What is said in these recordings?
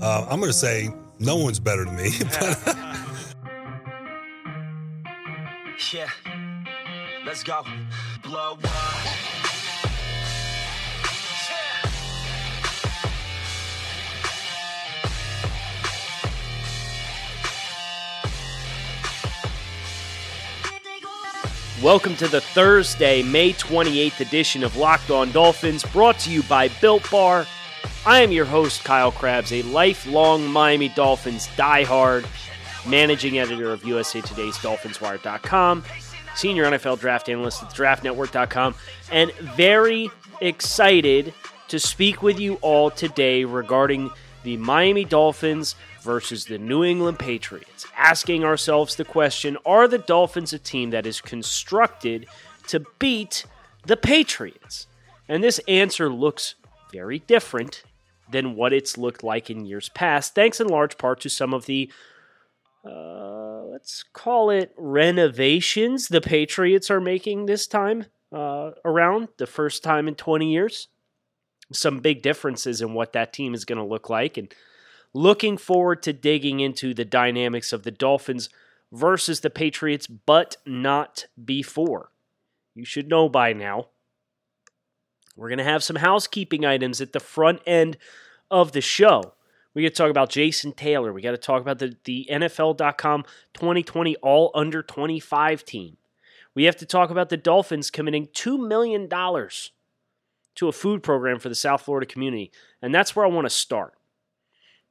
Uh, I'm going to say no one's better than me. yeah. Let's go. Blow up. Welcome to the Thursday, May 28th edition of Locked On Dolphins, brought to you by Built Bar. I am your host, Kyle Crabbs, a lifelong Miami Dolphins diehard, managing editor of USA Today's DolphinsWire.com, senior NFL draft analyst at DraftNetwork.com, and very excited to speak with you all today regarding the Miami Dolphins versus the New England Patriots, asking ourselves the question Are the Dolphins a team that is constructed to beat the Patriots? And this answer looks very different than what it's looked like in years past, thanks in large part to some of the, uh, let's call it renovations the Patriots are making this time uh, around, the first time in 20 years. Some big differences in what that team is going to look like. And Looking forward to digging into the dynamics of the Dolphins versus the Patriots, but not before. You should know by now. We're going to have some housekeeping items at the front end of the show. We got to talk about Jason Taylor. We got to talk about the, the NFL.com 2020 All Under 25 team. We have to talk about the Dolphins committing $2 million to a food program for the South Florida community. And that's where I want to start.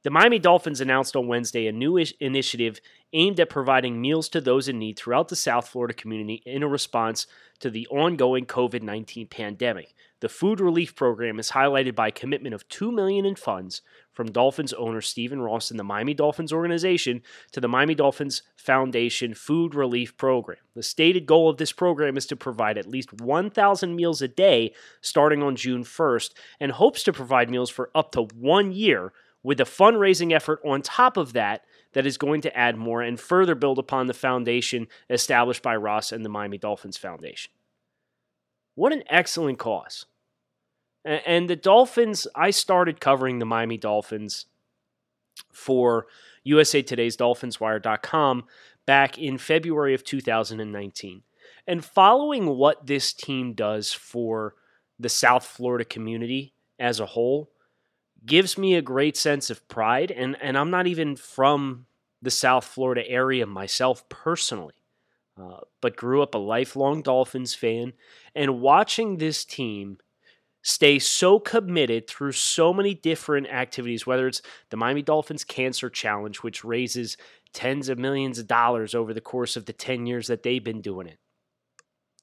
The Miami Dolphins announced on Wednesday a new initiative aimed at providing meals to those in need throughout the South Florida community in a response to the ongoing COVID 19 pandemic. The food relief program is highlighted by a commitment of 2 million in funds from Dolphins owner Stephen Ross and the Miami Dolphins organization to the Miami Dolphins Foundation Food Relief Program. The stated goal of this program is to provide at least 1,000 meals a day starting on June 1st and hopes to provide meals for up to one year with a fundraising effort on top of that that is going to add more and further build upon the foundation established by Ross and the Miami Dolphins Foundation. What an excellent cause. And the Dolphins, I started covering the Miami Dolphins for USA Today's DolphinsWire.com back in February of 2019. And following what this team does for the South Florida community as a whole, gives me a great sense of pride. And, and I'm not even from the South Florida area myself personally, uh, but grew up a lifelong Dolphins fan. And watching this team stay so committed through so many different activities, whether it's the Miami Dolphins Cancer Challenge, which raises tens of millions of dollars over the course of the 10 years that they've been doing it,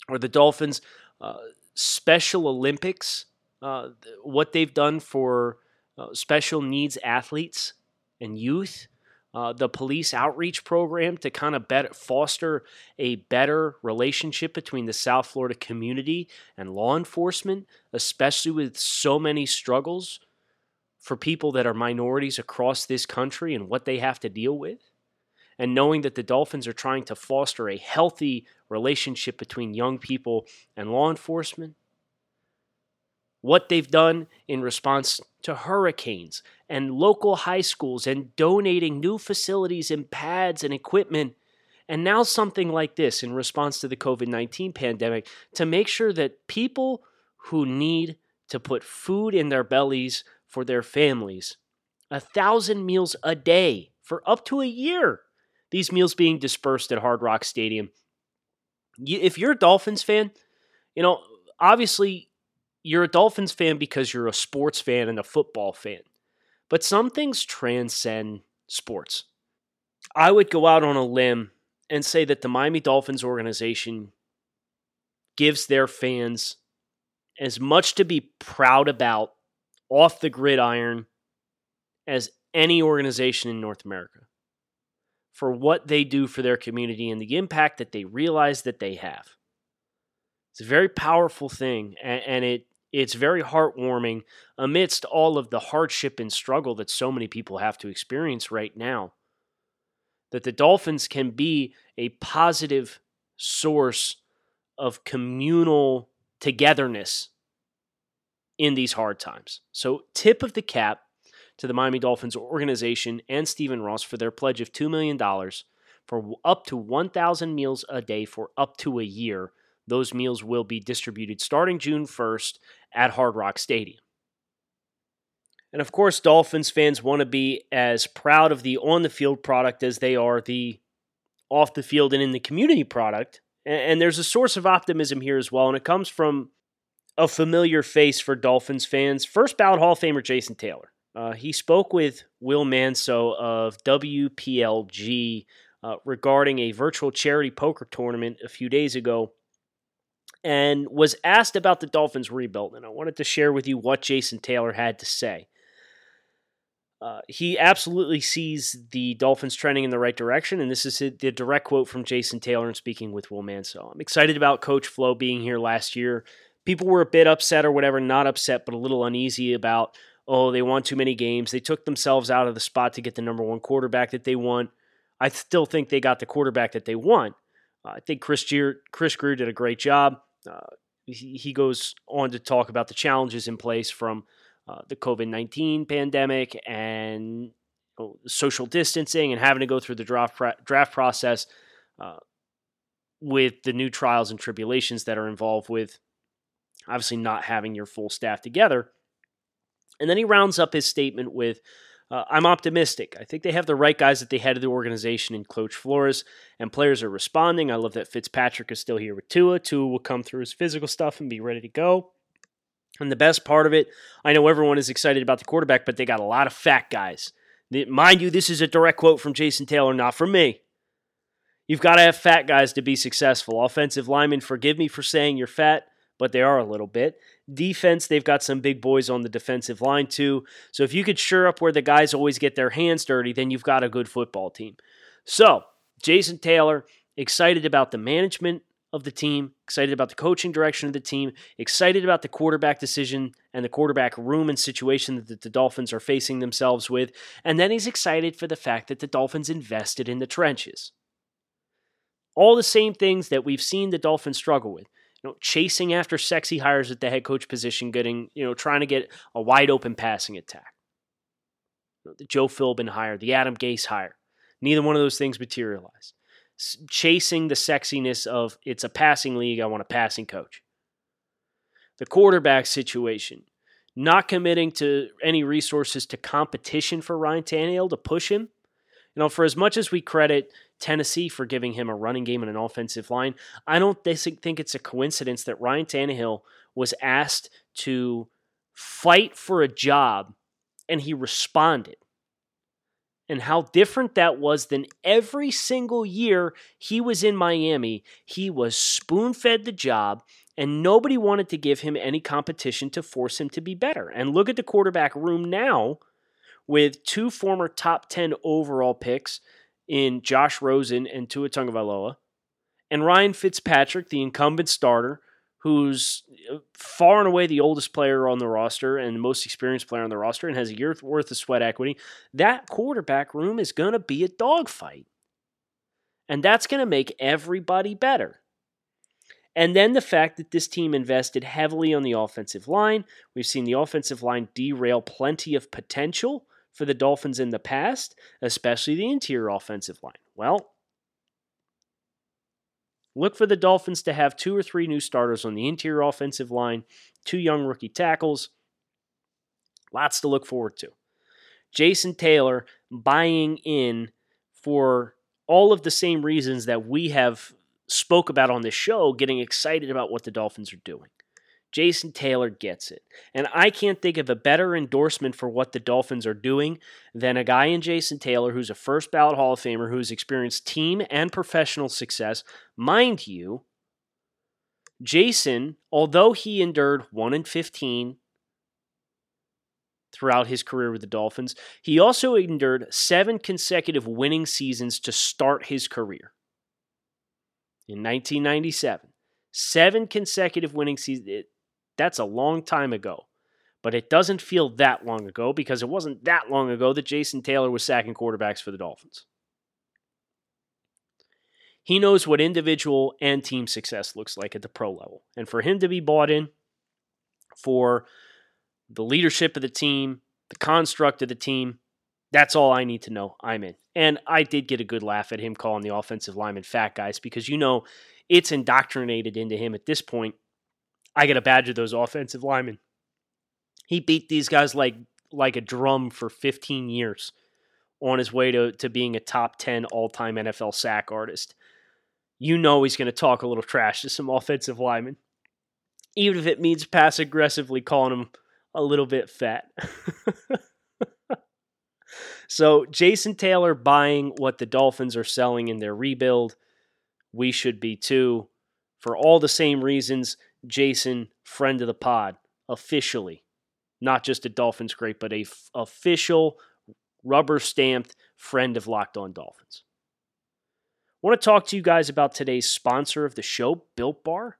or the Dolphins uh, Special Olympics, uh, what they've done for uh, special needs athletes and youth, uh, the police outreach program to kind of better, foster a better relationship between the South Florida community and law enforcement, especially with so many struggles for people that are minorities across this country and what they have to deal with. And knowing that the Dolphins are trying to foster a healthy relationship between young people and law enforcement, what they've done in response to hurricanes and local high schools and donating new facilities and pads and equipment. And now something like this in response to the COVID 19 pandemic to make sure that people who need to put food in their bellies for their families, a thousand meals a day for up to a year, these meals being dispersed at Hard Rock Stadium. If you're a Dolphins fan, you know, obviously you're a Dolphins fan because you're a sports fan and a football fan. But some things transcend sports. I would go out on a limb and say that the Miami Dolphins organization gives their fans as much to be proud about off the gridiron as any organization in North America for what they do for their community and the impact that they realize that they have. It's a very powerful thing, and, it it's very heartwarming amidst all of the hardship and struggle that so many people have to experience right now. That the Dolphins can be a positive source of communal togetherness in these hard times. So, tip of the cap to the Miami Dolphins organization and Stephen Ross for their pledge of $2 million for up to 1,000 meals a day for up to a year. Those meals will be distributed starting June 1st at Hard Rock Stadium. And of course, Dolphins fans want to be as proud of the on the field product as they are the off the field and in the community product. And there's a source of optimism here as well, and it comes from a familiar face for Dolphins fans. First ballot Hall of Famer Jason Taylor. Uh, he spoke with Will Manso of WPLG uh, regarding a virtual charity poker tournament a few days ago and was asked about the Dolphins rebuild. And I wanted to share with you what Jason Taylor had to say. Uh, he absolutely sees the Dolphins trending in the right direction, and this is the direct quote from Jason Taylor in speaking with Will Manso. I'm excited about Coach Flo being here last year. People were a bit upset or whatever, not upset, but a little uneasy about oh, they won too many games. They took themselves out of the spot to get the number one quarterback that they want. I still think they got the quarterback that they want. Uh, I think Chris, Gier, Chris Grier did a great job. He, goes on to talk about the challenges in place from uh, the COVID 19 pandemic and know, social distancing and having to go through the draft, draft process uh, with the new trials and tribulations that are involved with obviously not having your full staff together. And then he rounds up his statement with uh, I'm optimistic. I think they have the right guys at the head of the organization in Coach Flores, and players are responding. I love that Fitzpatrick is still here with Tua. Tua will come through his physical stuff and be ready to go. And the best part of it, I know everyone is excited about the quarterback, but they got a lot of fat guys. Mind you, this is a direct quote from Jason Taylor, not from me. You've got to have fat guys to be successful. Offensive linemen, forgive me for saying you're fat but they are a little bit. Defense, they've got some big boys on the defensive line too. So if you could sure up where the guys always get their hands dirty, then you've got a good football team. So, Jason Taylor, excited about the management of the team, excited about the coaching direction of the team, excited about the quarterback decision and the quarterback room and situation that the Dolphins are facing themselves with. And then he's excited for the fact that the Dolphins invested in the trenches. All the same things that we've seen the Dolphins struggle with you know, chasing after sexy hires at the head coach position, getting, you know, trying to get a wide open passing attack. You know, the Joe Philbin hire, the Adam Gase hire. Neither one of those things materialized. S- chasing the sexiness of it's a passing league, I want a passing coach. The quarterback situation, not committing to any resources to competition for Ryan Tannehill to push him. You know, for as much as we credit Tennessee for giving him a running game and an offensive line. I don't think it's a coincidence that Ryan Tannehill was asked to fight for a job and he responded. And how different that was than every single year he was in Miami. He was spoon fed the job, and nobody wanted to give him any competition to force him to be better. And look at the quarterback room now with two former top 10 overall picks in Josh Rosen and Tua Tagovailoa, and Ryan Fitzpatrick, the incumbent starter, who's uh, far and away the oldest player on the roster and the most experienced player on the roster and has a year's worth of sweat equity, that quarterback room is going to be a dogfight. And that's going to make everybody better. And then the fact that this team invested heavily on the offensive line. We've seen the offensive line derail plenty of potential for the Dolphins in the past, especially the interior offensive line? Well, look for the Dolphins to have two or three new starters on the interior offensive line, two young rookie tackles. Lots to look forward to. Jason Taylor buying in for all of the same reasons that we have spoke about on this show, getting excited about what the Dolphins are doing. Jason Taylor gets it. And I can't think of a better endorsement for what the Dolphins are doing than a guy in Jason Taylor who's a first ballot Hall of Famer who's experienced team and professional success. Mind you, Jason, although he endured 1 in 15 throughout his career with the Dolphins. He also endured seven consecutive winning seasons to start his career. In 1997, seven consecutive winning seasons. Eh, That's a long time ago. But it doesn't feel that long ago because it wasn't that long ago that Jason Taylor was sacking quarterbacks for the Dolphins. He knows what individual and team success looks like at the pro level. And for him to be bought in for the leadership of the team, the construct of the team, that's all I need to know. I'm in. And I did get a good laugh at him calling the offensive linemen fat guys because you know it's indoctrinated into him at this point. I got to badger those offensive linemen. He beat these guys like like a drum for 15 years on his way to, to being a top 10 all time NFL sack artist. You know he's going to talk a little trash to some offensive linemen, even if it means pass aggressively calling him a little bit fat. so, Jason Taylor buying what the Dolphins are selling in their rebuild, we should be too. For all the same reasons, Jason, friend of the pod, officially, not just a Dolphins great, but a f- official rubber stamped friend of Locked On Dolphins. I want to talk to you guys about today's sponsor of the show, Built Bar.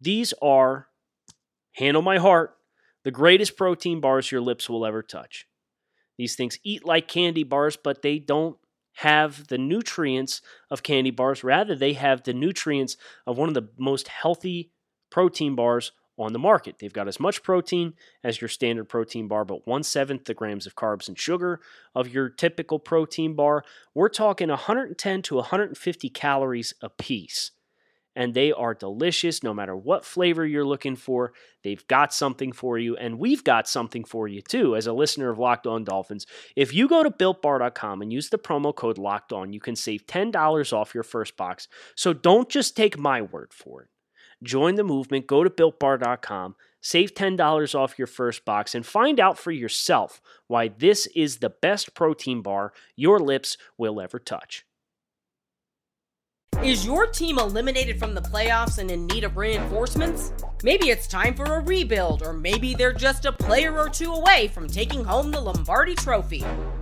These are, hand on my heart, the greatest protein bars your lips will ever touch. These things eat like candy bars, but they don't have the nutrients of candy bars. Rather, they have the nutrients of one of the most healthy protein bars on the market. They've got as much protein as your standard protein bar, but one seventh the grams of carbs and sugar of your typical protein bar. We're talking 110 to 150 calories a piece and they are delicious no matter what flavor you're looking for. They've got something for you, and we've got something for you too as a listener of Locked On Dolphins. If you go to builtbar.com and use the promo code Locked On, you can save $10 off your first box. So don't just take my word for it. Join the movement, go to builtbar.com, save $10 off your first box, and find out for yourself why this is the best protein bar your lips will ever touch. Is your team eliminated from the playoffs and in need of reinforcements? Maybe it's time for a rebuild, or maybe they're just a player or two away from taking home the Lombardi Trophy.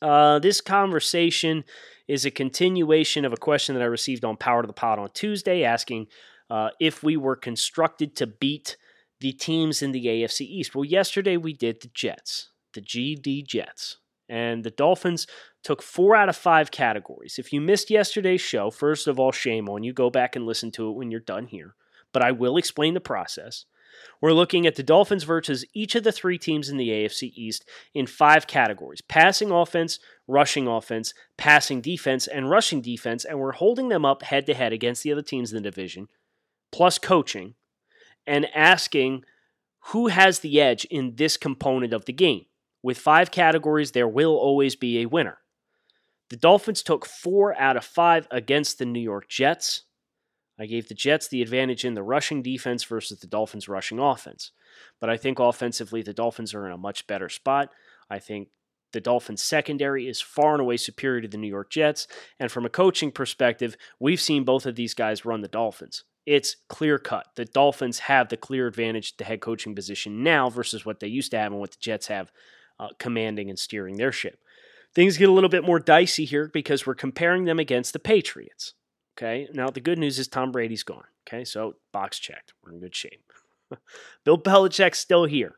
Uh, this conversation is a continuation of a question that I received on Power to the Pod on Tuesday, asking uh, if we were constructed to beat the teams in the AFC East. Well, yesterday we did the Jets, the GD Jets. And the Dolphins took four out of five categories. If you missed yesterday's show, first of all, shame on you. Go back and listen to it when you're done here. But I will explain the process. We're looking at the Dolphins versus each of the three teams in the AFC East in five categories passing offense, rushing offense, passing defense, and rushing defense. And we're holding them up head to head against the other teams in the division, plus coaching, and asking who has the edge in this component of the game. With five categories, there will always be a winner. The Dolphins took four out of five against the New York Jets. I gave the Jets the advantage in the rushing defense versus the Dolphins' rushing offense. But I think offensively, the Dolphins are in a much better spot. I think the Dolphins' secondary is far and away superior to the New York Jets. And from a coaching perspective, we've seen both of these guys run the Dolphins. It's clear cut. The Dolphins have the clear advantage at the head coaching position now versus what they used to have and what the Jets have uh, commanding and steering their ship. Things get a little bit more dicey here because we're comparing them against the Patriots. Okay, now the good news is Tom Brady's gone. Okay, so box checked. We're in good shape. Bill Belichick's still here.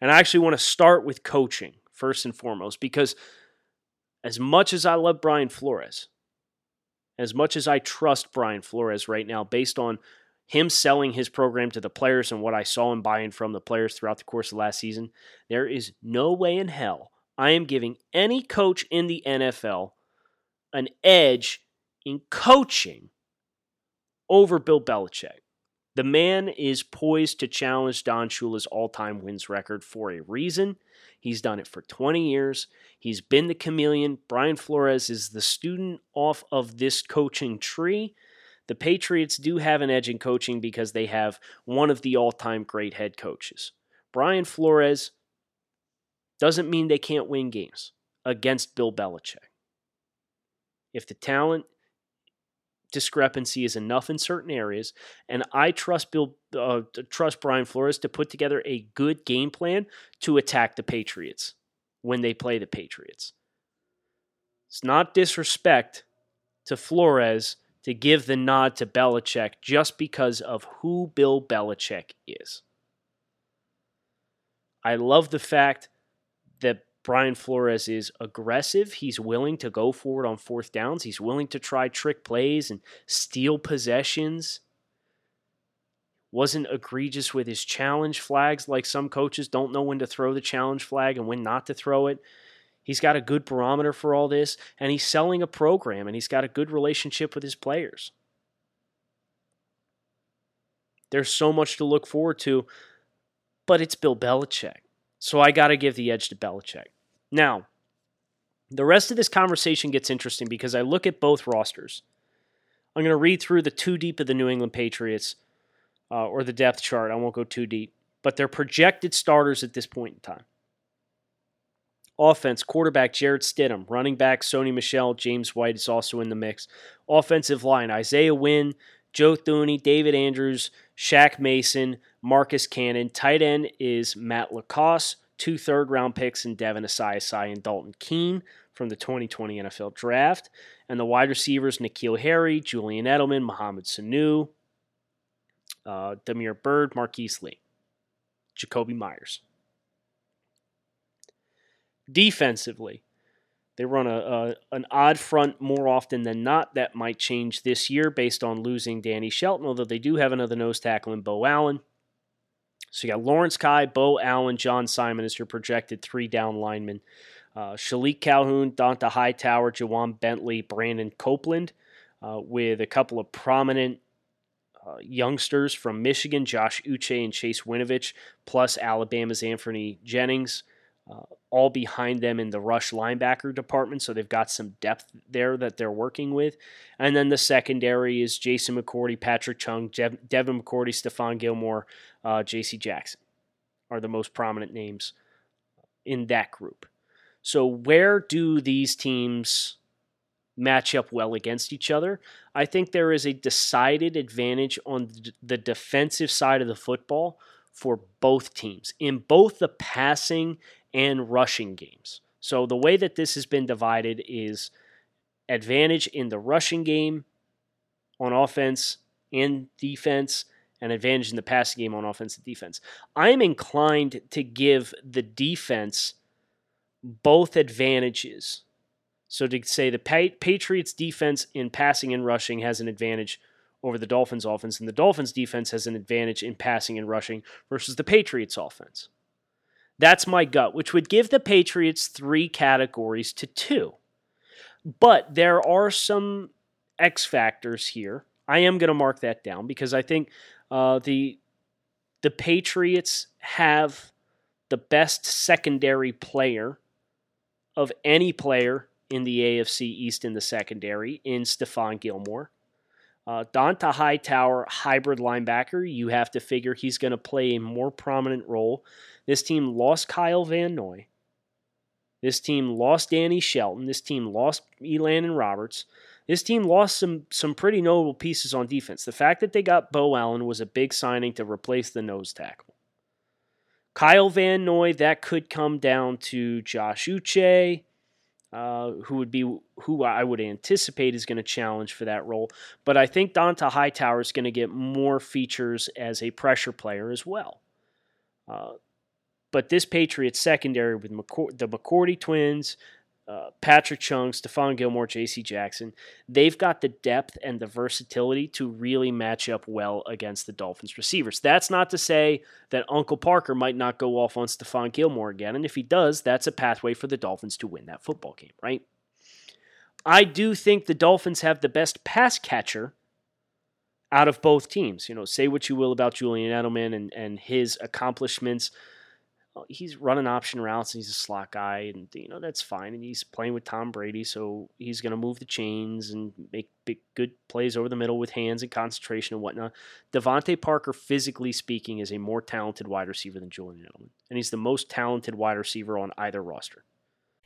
And I actually want to start with coaching first and foremost because as much as I love Brian Flores, as much as I trust Brian Flores right now, based on him selling his program to the players and what I saw him buying from the players throughout the course of last season, there is no way in hell I am giving any coach in the NFL an edge in coaching over Bill Belichick. The man is poised to challenge Don Shula's all time wins record for a reason. He's done it for 20 years. He's been the chameleon. Brian Flores is the student off of this coaching tree. The Patriots do have an edge in coaching because they have one of the all time great head coaches. Brian Flores doesn't mean they can't win games against Bill Belichick. If the talent discrepancy is enough in certain areas, and I trust Bill, uh, trust Brian Flores to put together a good game plan to attack the Patriots when they play the Patriots. It's not disrespect to Flores to give the nod to Belichick just because of who Bill Belichick is. I love the fact that Brian Flores is aggressive. He's willing to go forward on fourth downs. He's willing to try trick plays and steal possessions. Wasn't egregious with his challenge flags like some coaches don't know when to throw the challenge flag and when not to throw it. He's got a good barometer for all this, and he's selling a program, and he's got a good relationship with his players. There's so much to look forward to, but it's Bill Belichick. So I got to give the edge to Belichick. Now, the rest of this conversation gets interesting because I look at both rosters. I'm going to read through the too deep of the New England Patriots uh, or the depth chart. I won't go too deep, but they're projected starters at this point in time. Offense, quarterback Jarrett Stidham, running back Sony Michel, James White is also in the mix. Offensive line, Isaiah Wynn, Joe Thuney, David Andrews, Shaq Mason, Marcus Cannon. Tight end is Matt LaCosse, two third round picks in Devin Asiasi and Dalton Keene from the 2020 NFL Draft. And the wide receivers, N'Keal Harry, Julian Edelman, Mohamed Sanu, uh, Damiere Byrd, Marquise Lee, Jakobi Meyers. Defensively, they run a, a, an odd front more often than not. That might change this year based on losing Danny Shelton, although they do have another nose tackle in Beau Allen. So you got Lawrence Guy, Beau Allen, John Simon as your projected three down linemen. Uh, Shilique Calhoun, Dont'a Hightower, Ja'Whaun Bentley, Brandon Copeland, uh, with a couple of prominent uh, youngsters from Michigan, Josh Uche and Chase Winovich, plus Alabama's Anfernee Jennings, uh, all behind them in the rush linebacker department. So they've got some depth there that they're working with. And then the secondary is Jason McCourty, Patrick Chung, Dev- Devin McCourty, Stephon Gilmore, uh, J.C. Jackson are the most prominent names in that group. So where do these teams match up well against each other? I think there is a decided advantage on the defensive side of the football for both teams in both the passing and rushing games. So the way that this has been divided is advantage in the rushing game on offense and defense, and advantage in the passing game on offense and defense. I am inclined to give the defense both advantages. So to say the Patriots defense in passing and rushing has an advantage over the Dolphins offense, and the Dolphins defense has an advantage in passing and rushing versus the Patriots offense. That's my gut, which would give the Patriots three categories to two. But there are some X factors here. I am going to mark that down because I think uh, the the Patriots have the best secondary player of any player in the AFC East in the secondary in Stephon Gilmore. Uh, Dont'a Hightower, hybrid linebacker, you have to figure he's going to play a more prominent role this team lost Kyle Van Noy. This team lost Danny Shelton. This team lost Elandon Roberts. This team lost some some pretty notable pieces on defense. The fact that they got Beau Allen was a big signing to replace the nose tackle. Kyle Van Noy, that could come down to Josh Uche, uh, who would be who I would anticipate is going to challenge for that role. But I think Dont'a Hightower is going to get more features as a pressure player as well. Uh, but this Patriots secondary with McCour- the McCourty twins, uh, Patrick Chung, Stephon Gilmore, J.C. Jackson, they've got the depth and the versatility to really match up well against the Dolphins receivers. That's not to say that Uncle Parker might not go off on Stephon Gilmore again, and if he does, that's a pathway for the Dolphins to win that football game, right? I do think the Dolphins have the best pass catcher out of both teams. You know, say what you will about Julian Edelman and, and his accomplishments. Uh, he's running option routes and he's a slot guy, and you know that's fine. And he's playing with Tom Brady, so he's going to move the chains and make big, good plays over the middle with hands and concentration and whatnot. DeVante Parker, physically speaking, is a more talented wide receiver than Julian Edelman, and he's the most talented wide receiver on either roster.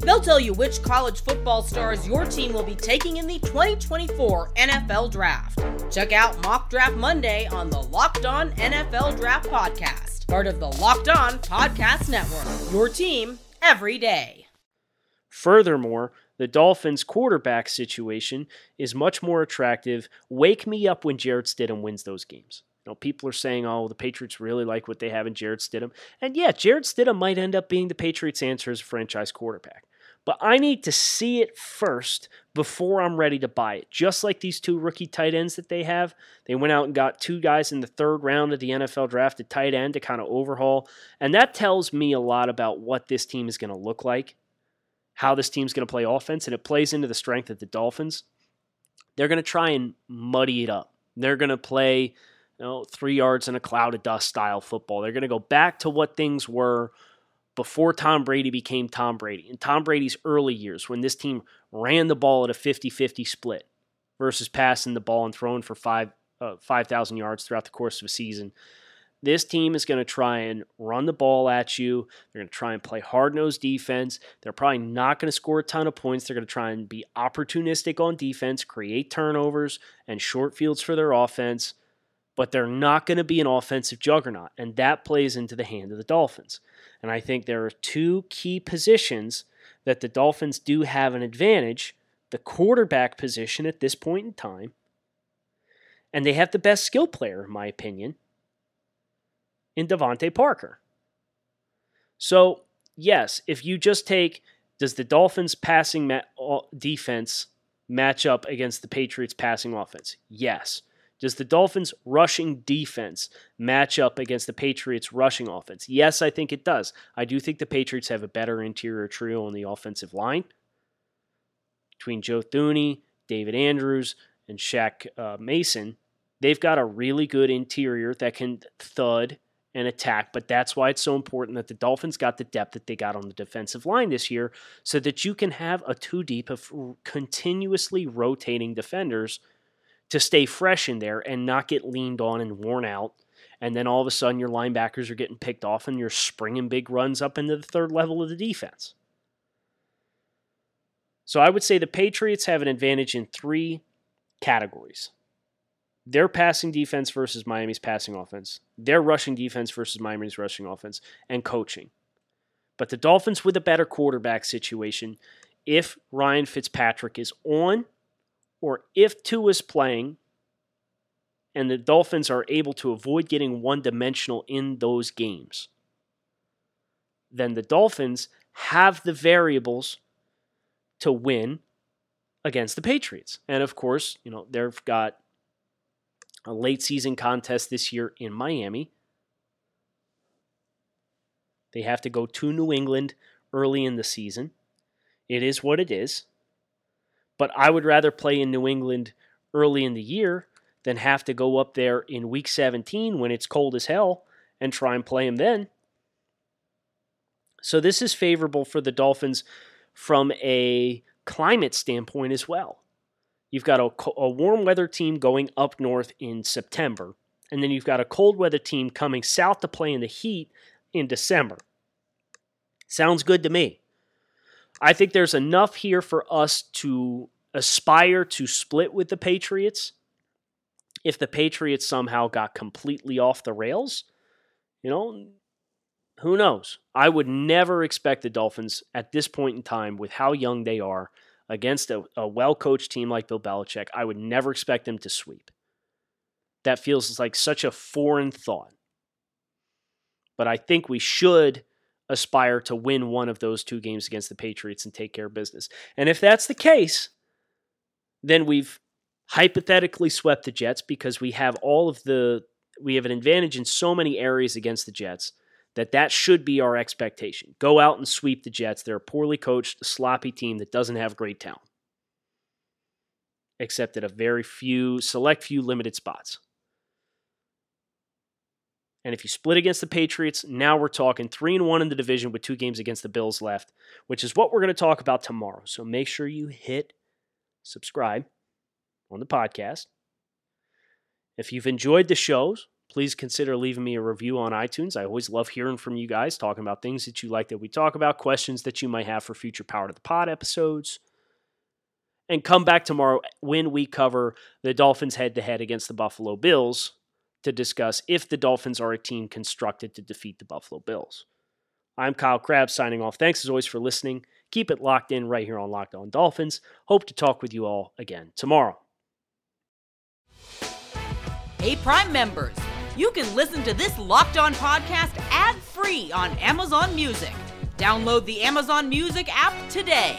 They'll tell you which college football stars your team will be taking in the 2024 NFL Draft. Check out Mock Draft Monday on the Locked On NFL Draft Podcast part of the Locked On Podcast Network. Your team every day. Furthermore, the Dolphins' quarterback situation is much more attractive. Wake me up when Jarrett Stidham wins those games. You know, people are saying, "Oh, the Patriots really like what they have in Jarrett Stidham," and yeah, Jarrett Stidham might end up being the Patriots' answer as a franchise quarterback. But I need to see it first before I'm ready to buy it. Just like these two rookie tight ends that they have, they went out and got two guys in the third round of the NFL draft at tight end to kind of overhaul. And that tells me a lot about what this team is going to look like, how this team's going to play offense, and it plays into the strength of the Dolphins. They're going to try and muddy it up. They're going to play you know, three yards in a cloud of dust style football. They're going to go back to what things were before Tom Brady became Tom Brady. In Tom Brady's early years, when this team ran the ball at a 50 50 split versus passing the ball and throwing for five, uh, 5,000 yards throughout the course of a season, this team is going to try and run the ball at you. They're going to try and play hard nosed defense. They're probably not going to score a ton of points. They're going to try and be opportunistic on defense, create turnovers and short fields for their offense, but they're not going to be an offensive juggernaut. And that plays into the hand of the Dolphins. And I think there are two key positions that the Dolphins do have an advantage the quarterback position at this point in time. And they have the best skill player, in my opinion, in DeVante Parker. So, yes, if you just take does the Dolphins passing ma- defense match up against the Patriots passing offense? Yes. Does the Dolphins' rushing defense match up against the Patriots' rushing offense? Yes, I think it does. I do think the Patriots have a better interior trio on the offensive line between Joe Thuney, David Andrews, and Shaq uh, Mason. They've got a really good interior that can thud and attack, but that's why it's so important that the Dolphins got the depth that they got on the defensive line this year so that you can have a two deep of continuously rotating defenders to stay fresh in there and not get leaned on and worn out. And then all of a sudden, your linebackers are getting picked off and you're springing big runs up into the third level of the defense. So I would say the Patriots have an advantage in three categories their passing defense versus Miami's passing offense, their rushing defense versus Miami's rushing offense, and coaching. But the Dolphins with a better quarterback situation, if Ryan Fitzpatrick is on or if Tua is playing and the Dolphins are able to avoid getting one dimensional in those games, then the Dolphins have the variables to win against the Patriots. And of course, you know, they've got a late season contest this year in Miami. They have to go to New England early in the season. It is what it is. But I would rather play in New England early in the year than have to go up there in week 17 when it's cold as hell and try and play them then. So this is favorable for the Dolphins from a climate standpoint as well. You've got a, a, warm weather team going up north in September, and then you've got a cold weather team coming south to play in the heat in December. Sounds good to me. I think there's enough here for us to aspire to split with the Patriots. If the Patriots somehow got completely off the rails, you know, who knows? I would never expect the Dolphins at this point in time, with how young they are, against a, a well coached team like Bill Belichick, I would never expect them to sweep. That feels like such a foreign thought. But I think we should aspire to win one of those two games against the Patriots and take care of business. And if that's the case, then we've hypothetically swept the Jets because we have all of the we have an advantage in so many areas against the Jets that that should be our expectation. Go out and sweep the Jets. They're a poorly coached, sloppy team that doesn't have great talent, except at a very few, select few limited spots. And if you split against the Patriots, now we're talking three and one in the division with two games against the Bills left, which is what we're going to talk about tomorrow. So make sure you hit subscribe on the podcast. If you've enjoyed the shows, please consider leaving me a review on iTunes. I always love hearing from you guys, talking about things that you like that we talk about, questions that you might have for future Power to the Pod episodes. And come back tomorrow when we cover the Dolphins head to head against the Buffalo Bills to discuss if the Dolphins are a team constructed to defeat the Buffalo Bills. I'm Kyle Crabbs signing off. Thanks as always for listening. Keep it locked in right here on Locked On Dolphins. Hope to talk with you all again tomorrow. Hey, Prime members, you can listen to this Locked On podcast ad free on Amazon Music. Download the Amazon Music app today.